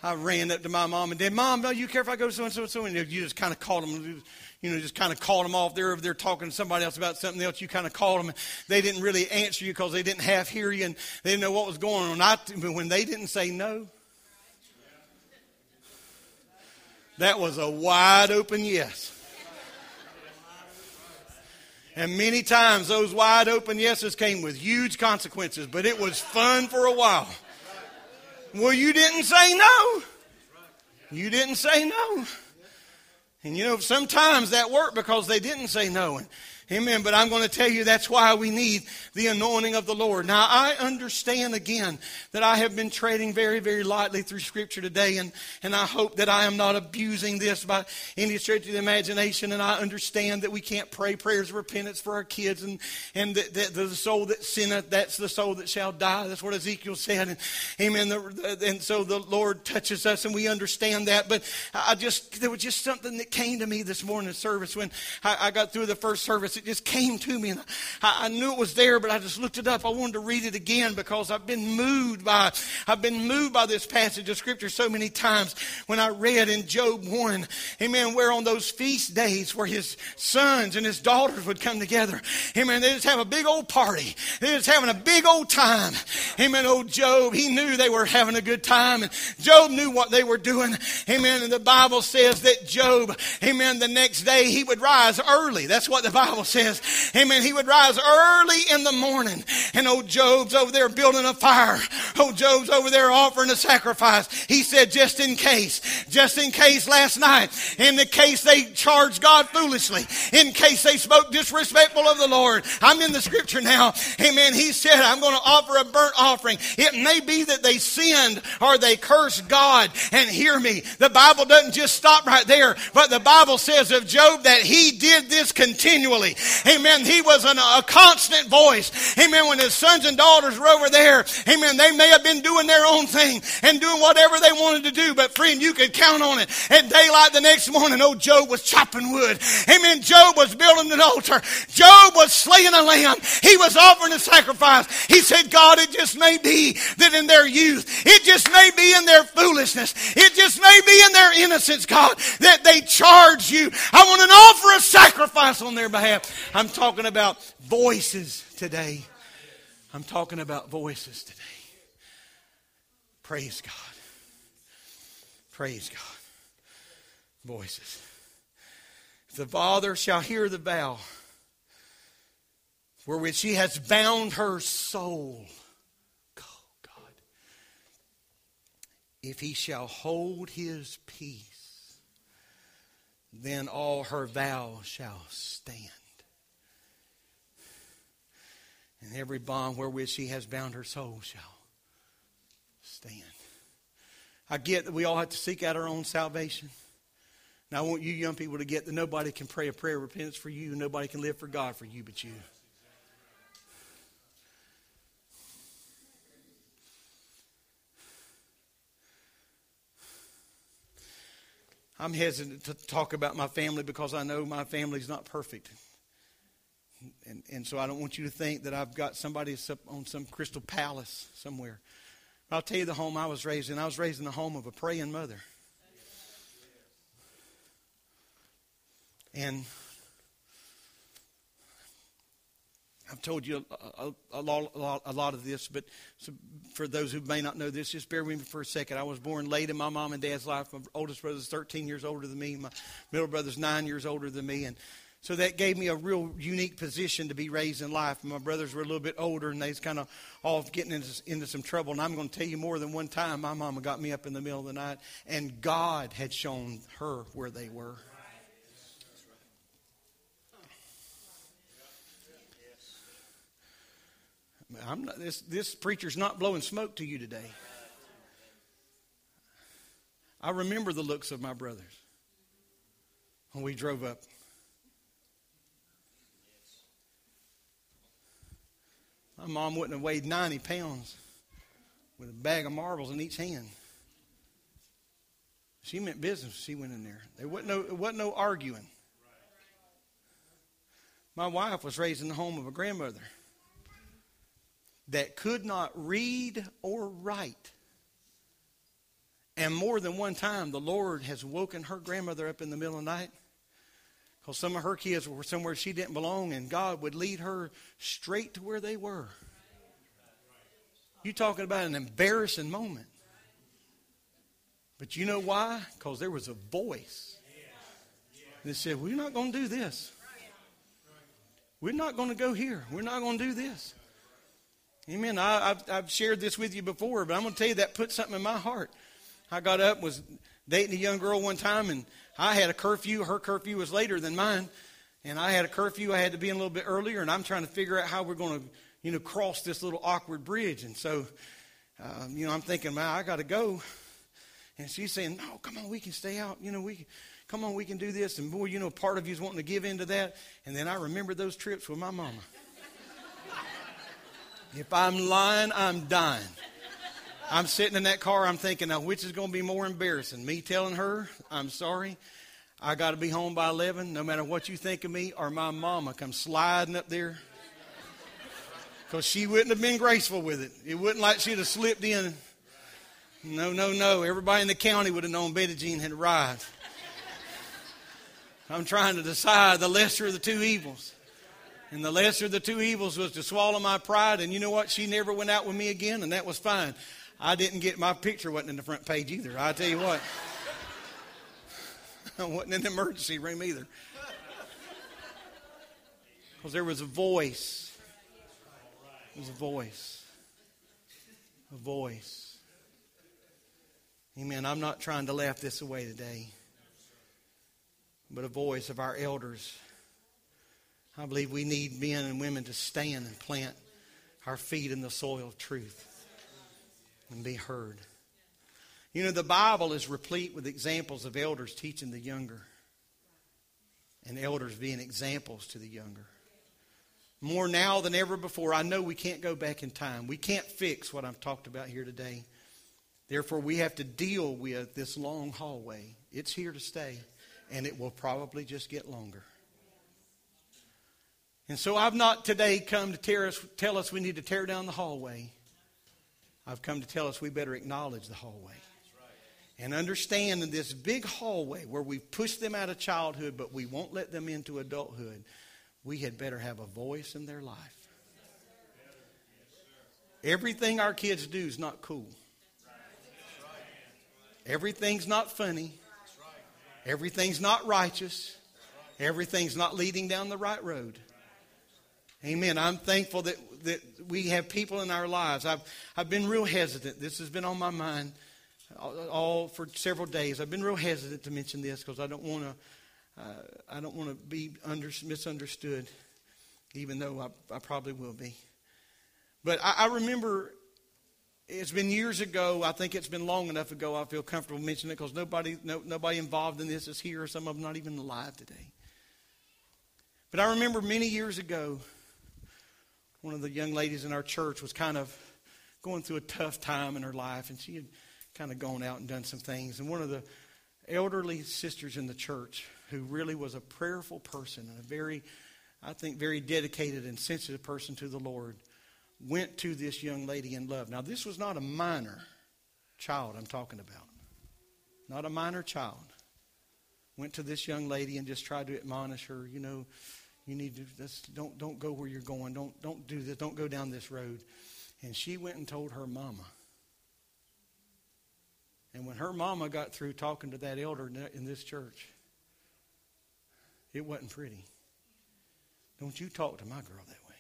I ran up to my mom and dad, Mom, do you care if I go so and so and so? And you just kind of called them you know, just kind of called them off. They're over there talking to somebody else about something else. You kind of called them. They didn't really answer you because they didn't half hear you and they didn't know what was going on. I, when they didn't say no, that was a wide open yes. And many times those wide open yeses came with huge consequences, but it was fun for a while. Well, you didn't say no. You didn't say no. And you know, sometimes that worked because they didn't say no. And Amen. But I'm going to tell you that's why we need the anointing of the Lord. Now, I understand again that I have been trading very, very lightly through Scripture today, and, and I hope that I am not abusing this by any stretch of the imagination. And I understand that we can't pray prayers of repentance for our kids, and, and that, the soul that sinneth, that's the soul that shall die. That's what Ezekiel said. And, amen. The, and so the Lord touches us, and we understand that. But I just, there was just something that came to me this morning in service when I, I got through the first service it just came to me. And I, I, knew it was there, but I just looked it up. I wanted to read it again because I've been moved by, I've been moved by this passage of scripture so many times when I read in Job 1, amen, where on those feast days where his sons and his daughters would come together, amen, they just have a big old party. They just having a big old time. Amen, old Job, he knew they were having a good time and Job knew what they were doing. Amen, and the Bible says that Job, amen, the next day he would rise early. That's what the Bible says. Amen. He would rise early in the morning, and old Job's over there building a fire. Old Job's over there offering a sacrifice. He said, just in case, just in case last night, in the case they charged God foolishly, in case they spoke disrespectful of the Lord. I'm in the scripture now. Amen. He said, I'm going to offer a burnt offering. It may be that they sinned or they cursed God. And hear me, the Bible doesn't just stop right there, but the Bible says of Job that he did this continually. Amen. He was an, a constant voice. Amen. When his sons and daughters were over there, amen, they may have been doing their own thing and doing whatever they wanted to do, but friend, you could count on it. At daylight the next morning, old Job was chopping wood. Amen. Job was building an altar. Job was slaying a lamb. He was offering a sacrifice. He said, God, it just may be that in their youth, it just may be in their foolishness, it just may be in their innocence, God, that they charge you. I want to offer a sacrifice on their behalf. I'm talking about voices today. I'm talking about voices today. Praise God. Praise God. Voices. If the Father shall hear the vow wherewith she has bound her soul, oh God, if he shall hold his peace, then all her vows shall stand. And every bond wherewith she has bound her soul shall stand. I get that we all have to seek out our own salvation. Now, I want you young people to get that nobody can pray a prayer of repentance for you. Nobody can live for God for you but you. I'm hesitant to talk about my family because I know my family's not perfect. And, and so I don't want you to think that I've got somebody on some crystal palace somewhere. I'll tell you the home I was raised in. I was raised in the home of a praying mother. And I've told you a, a, a, lot, a, lot, of this, but for those who may not know this, just bear with me for a second. I was born late in my mom and dad's life. My oldest brother's 13 years older than me. My middle brother's nine years older than me. And so that gave me a real unique position to be raised in life. My brothers were a little bit older, and they was kind of off getting into, into some trouble. And I'm going to tell you more than one time, my mama got me up in the middle of the night, and God had shown her where they were. I'm not, this, this preacher's not blowing smoke to you today. I remember the looks of my brothers when we drove up. My mom wouldn't have weighed 90 pounds with a bag of marbles in each hand. She meant business. She went in there. There wasn't no, wasn't no arguing. My wife was raised in the home of a grandmother that could not read or write. And more than one time, the Lord has woken her grandmother up in the middle of the night because some of her kids were somewhere she didn't belong, and God would lead her straight to where they were. You talking about an embarrassing moment. But you know why? Because there was a voice that said, We're not going to do this. We're not going to go here. We're not going to do this. Amen. I, have I've shared this with you before, but I'm going to tell you that put something in my heart. I got up, was dating a young girl one time, and I had a curfew. Her curfew was later than mine. And I had a curfew. I had to be in a little bit earlier. And I'm trying to figure out how we're going to, you know, cross this little awkward bridge. And so, um, you know, I'm thinking, man, I got to go. And she's saying, no, come on, we can stay out. You know, we come on, we can do this. And boy, you know, part of you is wanting to give into that. And then I remember those trips with my mama. if I'm lying, I'm dying. I'm sitting in that car, I'm thinking, now which is going to be more embarrassing? Me telling her, I'm sorry, I got to be home by 11, no matter what you think of me, or my mama come sliding up there. Because she wouldn't have been graceful with it. It wouldn't like she'd have slipped in. No, no, no. Everybody in the county would have known Betty Jean had arrived. I'm trying to decide the lesser of the two evils. And the lesser of the two evils was to swallow my pride. And you know what? She never went out with me again, and that was fine. I didn't get my picture wasn't in the front page either. I tell you what. I wasn't in the emergency room either. Because there was a voice. There was a voice. A voice. Amen. I'm not trying to laugh this away today, but a voice of our elders. I believe we need men and women to stand and plant our feet in the soil of truth and be heard. You know, the Bible is replete with examples of elders teaching the younger and elders being examples to the younger. More now than ever before, I know we can't go back in time. We can't fix what I've talked about here today. Therefore, we have to deal with this long hallway. It's here to stay, and it will probably just get longer. And so I've not today come to us, tell us we need to tear down the hallway. I've come to tell us we better acknowledge the hallway. And understand in this big hallway where we push them out of childhood, but we won't let them into adulthood, we had better have a voice in their life. Everything our kids do is not cool. Everything's not funny. Everything's not righteous. Everything's not leading down the right road. Amen. I'm thankful that, that we have people in our lives. I've, I've been real hesitant. This has been on my mind all for several days. I've been real hesitant to mention this because I don't want to. Uh, I don't want to be under, misunderstood, even though I, I probably will be. But I, I remember it's been years ago. I think it's been long enough ago. I feel comfortable mentioning it because nobody, no, nobody involved in this is here. Some of them not even alive today. But I remember many years ago, one of the young ladies in our church was kind of going through a tough time in her life, and she had kind of gone out and done some things. And one of the elderly sisters in the church, who really was a prayerful person and a very, I think, very dedicated and sensitive person to the Lord, went to this young lady in love. Now, this was not a minor child I'm talking about, not a minor child. Went to this young lady and just tried to admonish her, you know, you need to just don't don't go where you're going. Don't don't do this. Don't go down this road. And she went and told her mama. And when her mama got through talking to that elder in this church, it wasn't pretty. Don't you talk to my girl that way.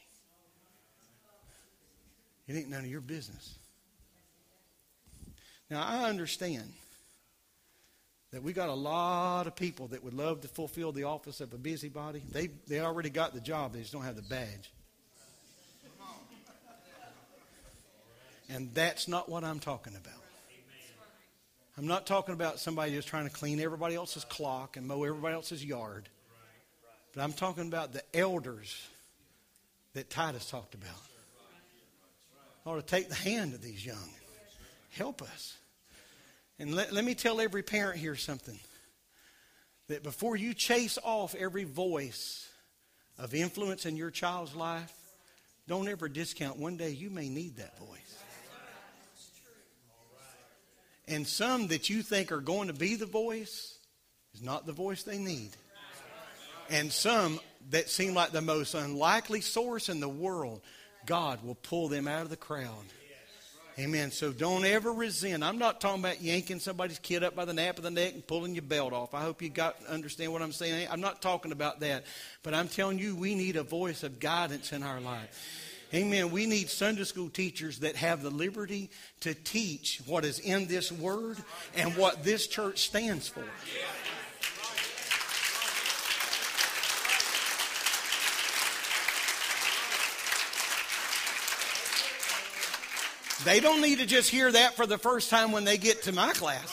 It ain't none of your business. Now, I understand that we got a lot of people that would love to fulfill the office of a busybody. They, they already got the job, they just don't have the badge. And that's not what I'm talking about. I'm not talking about somebody just trying to clean everybody else's clock and mow everybody else's yard. But I'm talking about the elders that Titus talked about ought to take the hand of these young. Help us. And let, let me tell every parent here something that before you chase off every voice of influence in your child's life, don't ever discount one day you may need that voice. And some that you think are going to be the voice is not the voice they need. And some that seem like the most unlikely source in the world God will pull them out of the crowd. Amen. So don't ever resent. I'm not talking about yanking somebody's kid up by the nape of the neck and pulling your belt off. I hope you got understand what I'm saying. I'm not talking about that. But I'm telling you, we need a voice of guidance in our life. Amen. We need Sunday school teachers that have the liberty to teach what is in this word and what this church stands for. They don't need to just hear that for the first time when they get to my class.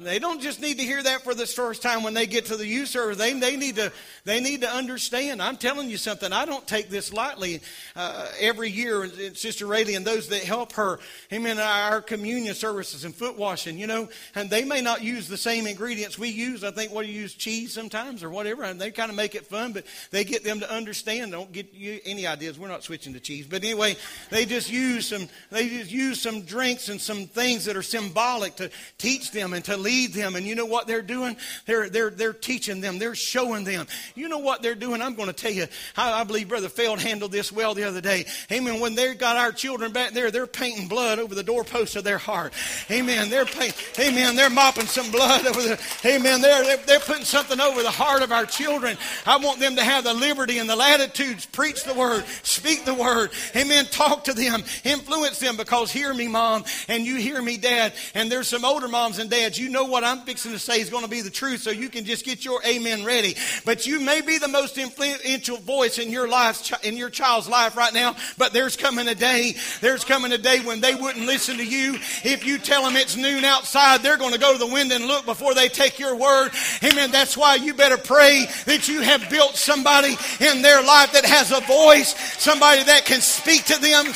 They don't just need to hear that for the first time when they get to the youth service. They, they, need, to, they need to understand. I'm telling you something. I don't take this lightly. Uh, every year, Sister Rayleigh and those that help her, amen, our communion services and foot washing, you know, and they may not use the same ingredients we use. I think what do you use, cheese sometimes or whatever, and they kind of make it fun, but they get them to understand. Don't get you any ideas. We're not switching to cheese. But anyway, they just use some, they just use some drinks and some things that are symbolic to teach them and to lead them. And you know what they're doing? They're, they're, they're teaching them. They're showing them. You know what they're doing? I'm going to tell you how I believe Brother Feld handled this well the other day. Amen. When they got our children back there, they're painting blood over the doorpost of their heart. Amen. They're paint, Amen. They're mopping some blood over the, Amen. They're, they're, they're putting something over the heart of our children. I want them to have the liberty and the latitudes, preach the word, speak the word. Amen. Talk to them, influence them because hear me, mom, and you hear me, dad. And there's some older moms and dads. You know what I'm fixing to say is going to be the truth, so you can just get your amen ready. But you may be the most influential voice in your life, in your child's life right now. But there's coming a day, there's coming a day when they wouldn't listen to you. If you tell them it's noon outside, they're going to go to the window and look before they take your word. Amen. That's why you better pray that you have built somebody in their life that has a voice, somebody that can speak to them.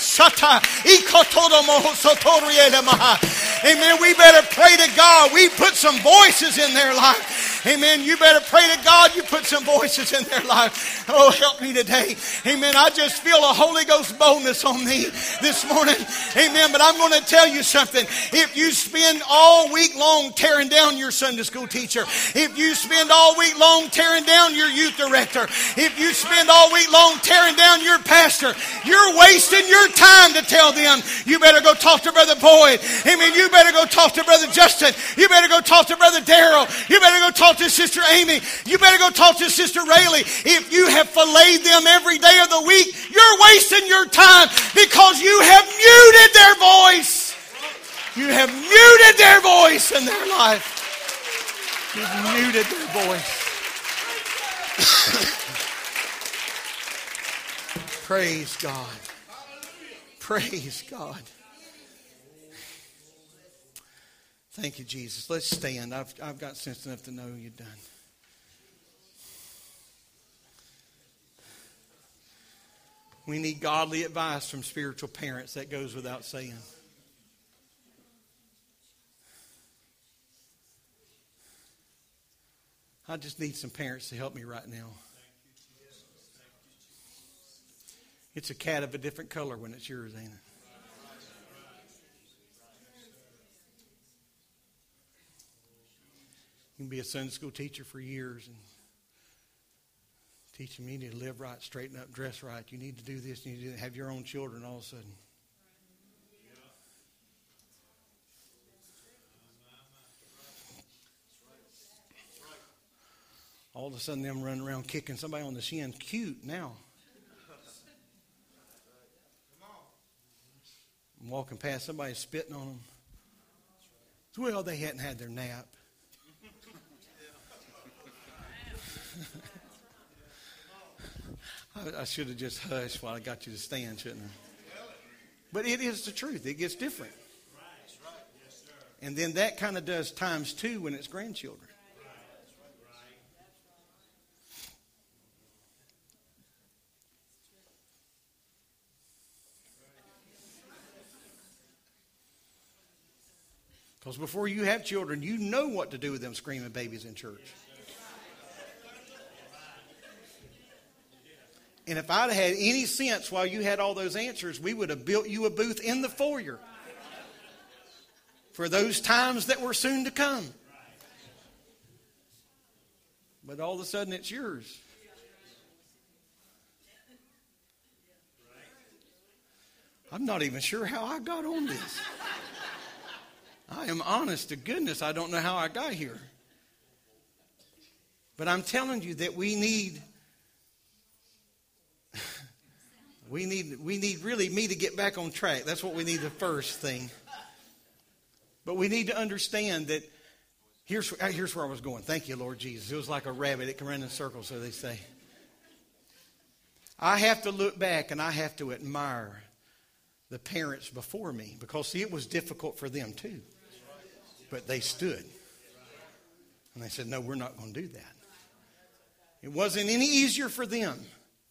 Amen. We better pray to God. We put some voices in their life. Amen. You better pray to God you put some voices in their life. Oh, help me today. Amen. I just feel a Holy Ghost boldness on me this morning. Amen. But I'm going to tell you something. If you spend all week long tearing down your Sunday school teacher, if you spend all week long tearing down your youth director, if you spend all week long tearing down your pastor, you're wasting your time to tell them you better go talk to Brother Boyd. Amen. You better go talk to Brother Justin. You better go talk to Brother Daryl. You better go talk to Sister Amy. You better go talk to Sister Rayleigh. If you have filleted them every day of the week, you're wasting your time because you have muted their voice. You have muted their voice in their life. You've muted their voice. Praise God. Praise God. Thank you, Jesus. Let's stand. I've, I've got sense enough to know you're done. We need godly advice from spiritual parents. That goes without saying. I just need some parents to help me right now. It's a cat of a different color when it's yours, ain't it? Can be a Sunday school teacher for years and teach them you need to live right, straighten up, dress right. You need to do this. You need to have your own children all of a sudden. All of a sudden, them running around kicking somebody on the shin. Cute now. I'm walking past somebody spitting on them. Well, they hadn't had their nap. I, I should have just hushed while I got you to stand, shouldn't I? But it is the truth. It gets different. And then that kind of does times two when it's grandchildren. Because before you have children, you know what to do with them screaming babies in church. And if I'd had any sense while you had all those answers, we would have built you a booth in the foyer for those times that were soon to come. But all of a sudden, it's yours. I'm not even sure how I got on this. I am honest to goodness, I don't know how I got here. But I'm telling you that we need we need we need really me to get back on track. That's what we need the first thing. But we need to understand that here's here's where I was going. Thank you, Lord Jesus. It was like a rabbit; it can run in circles, so they say. I have to look back and I have to admire the parents before me because see, it was difficult for them too. But they stood. And they said, No, we're not going to do that. It wasn't any easier for them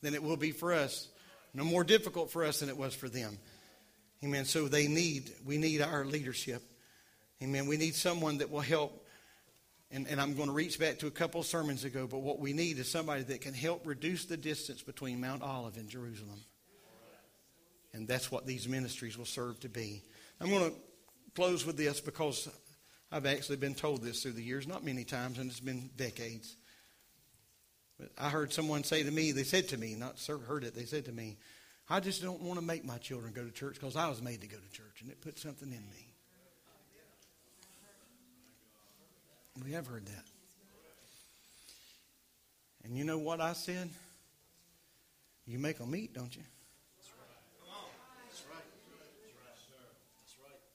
than it will be for us. No more difficult for us than it was for them. Amen. So they need, we need our leadership. Amen. We need someone that will help. And, and I'm going to reach back to a couple sermons ago, but what we need is somebody that can help reduce the distance between Mount Olive and Jerusalem. And that's what these ministries will serve to be. I'm going to close with this because I've actually been told this through the years, not many times, and it's been decades. I heard someone say to me, they said to me, not heard it, they said to me, I just don't want to make my children go to church because I was made to go to church, and it put something in me. We have heard that. And you know what I said? You make them eat, don't you?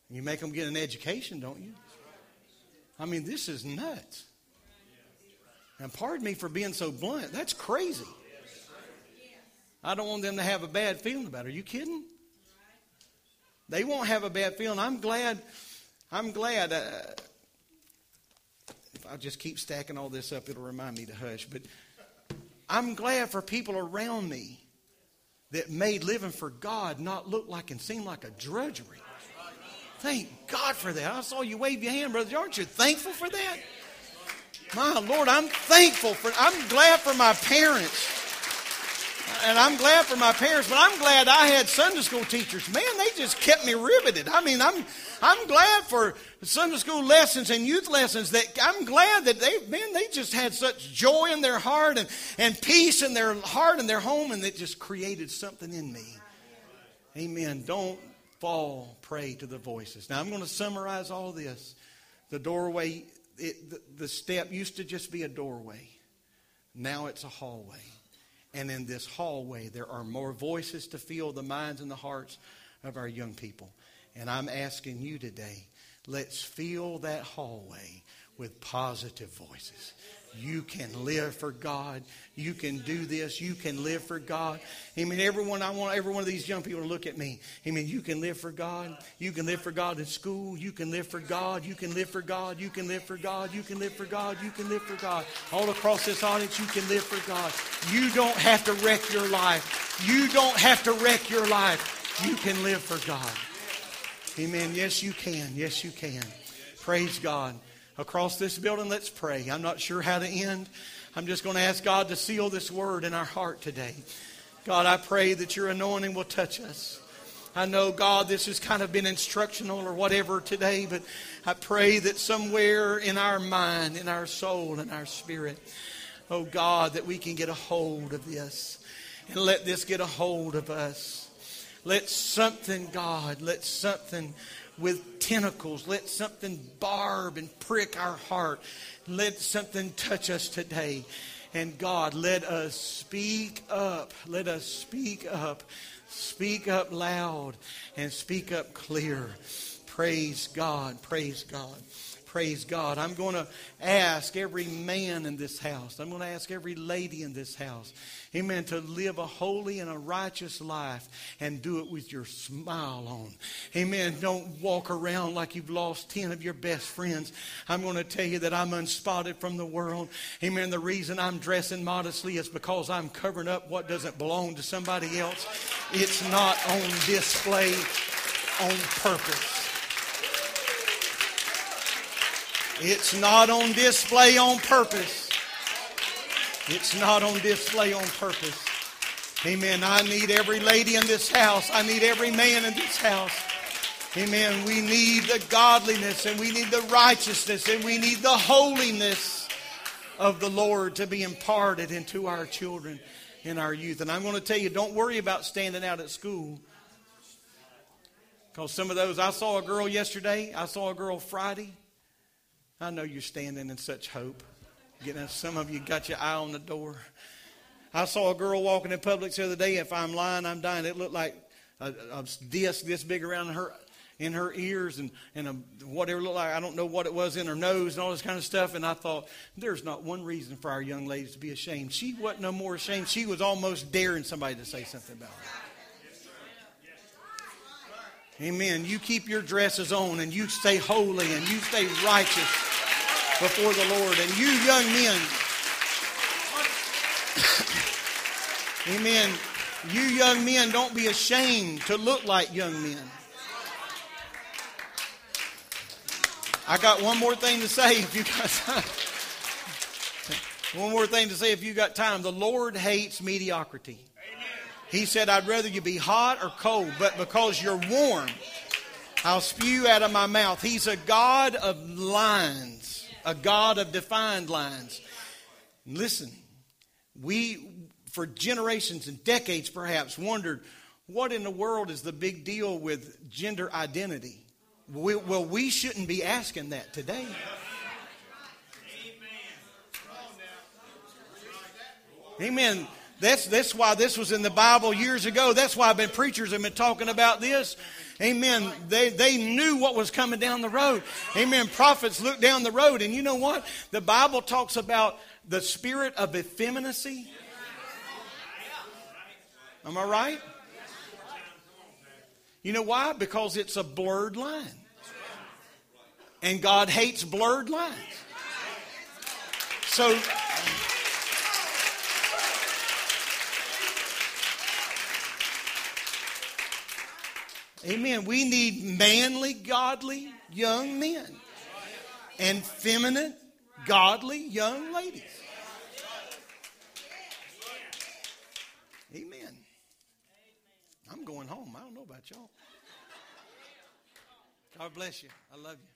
You make them get an education, don't you? I mean, this is nuts. And pardon me for being so blunt. That's crazy. I don't want them to have a bad feeling about it. Are you kidding? They won't have a bad feeling. I'm glad. I'm glad. Uh, if I just keep stacking all this up, it'll remind me to hush. But I'm glad for people around me that made living for God not look like and seem like a drudgery. Thank God for that. I saw you wave your hand, brother. Aren't you thankful for that? My Lord, I'm thankful for I'm glad for my parents. And I'm glad for my parents, but I'm glad I had Sunday school teachers. Man, they just kept me riveted. I mean, I'm I'm glad for Sunday school lessons and youth lessons that I'm glad that they man, they just had such joy in their heart and, and peace in their heart and their home and it just created something in me. Amen. Don't fall prey to the voices. Now, I'm going to summarize all this. The doorway, it, the, the step used to just be a doorway, now it's a hallway. And in this hallway, there are more voices to fill the minds and the hearts of our young people. And I'm asking you today, let's fill that hallway with positive voices. You can live for God. You can do this. You can live for God. I mean, everyone, I want every one of these young people to look at me. I mean, you can live for God. You can live for God in school. You can live for God. You can live for God. You can live for God. You can live for God. You can live for God. All across this audience, you can live for God. You don't have to wreck your life. You don't have to wreck your life. You can live for God. Amen. Yes, you can. Yes, you can. Praise God across this building, let's pray. I'm not sure how to end. I'm just going to ask God to seal this word in our heart today. God, I pray that your anointing will touch us. I know, God, this has kind of been instructional or whatever today, but I pray that somewhere in our mind, in our soul, in our spirit, oh God, that we can get a hold of this and let this get a hold of us. Let something, God, let something with tentacles. Let something barb and prick our heart. Let something touch us today. And God, let us speak up. Let us speak up. Speak up loud and speak up clear. Praise God. Praise God. Praise God. I'm going to ask every man in this house, I'm going to ask every lady in this house, amen, to live a holy and a righteous life and do it with your smile on. Amen. Don't walk around like you've lost 10 of your best friends. I'm going to tell you that I'm unspotted from the world. Amen. The reason I'm dressing modestly is because I'm covering up what doesn't belong to somebody else. It's not on display on purpose. It's not on display on purpose. It's not on display on purpose. Amen. I need every lady in this house. I need every man in this house. Amen. We need the godliness and we need the righteousness and we need the holiness of the Lord to be imparted into our children and our youth. And I'm going to tell you, don't worry about standing out at school. Because some of those, I saw a girl yesterday, I saw a girl Friday. I know you're standing in such hope. Getting some of you got your eye on the door. I saw a girl walking in Publix the other day. If I'm lying, I'm dying. It looked like a, a disc this big around her in her ears and, and a, whatever looked like. I don't know what it was in her nose and all this kind of stuff. And I thought, there's not one reason for our young ladies to be ashamed. She wasn't no more ashamed. She was almost daring somebody to say something about her. Amen. You keep your dresses on and you stay holy and you stay righteous before the Lord. And you young men, amen. You young men, don't be ashamed to look like young men. I got one more thing to say if you got time. One more thing to say if you got time. The Lord hates mediocrity. He said, I'd rather you be hot or cold, but because you're warm, I'll spew out of my mouth. He's a God of lines, a God of defined lines. Listen, we, for generations and decades perhaps, wondered what in the world is the big deal with gender identity? We, well, we shouldn't be asking that today. Amen. That's, that's why this was in the Bible years ago. That's why I've been preachers have been talking about this. Amen. They, they knew what was coming down the road. Amen. Prophets looked down the road. And you know what? The Bible talks about the spirit of effeminacy. Am I right? You know why? Because it's a blurred line. And God hates blurred lines. So Amen. We need manly, godly young men and feminine, godly young ladies. Amen. I'm going home. I don't know about y'all. God bless you. I love you.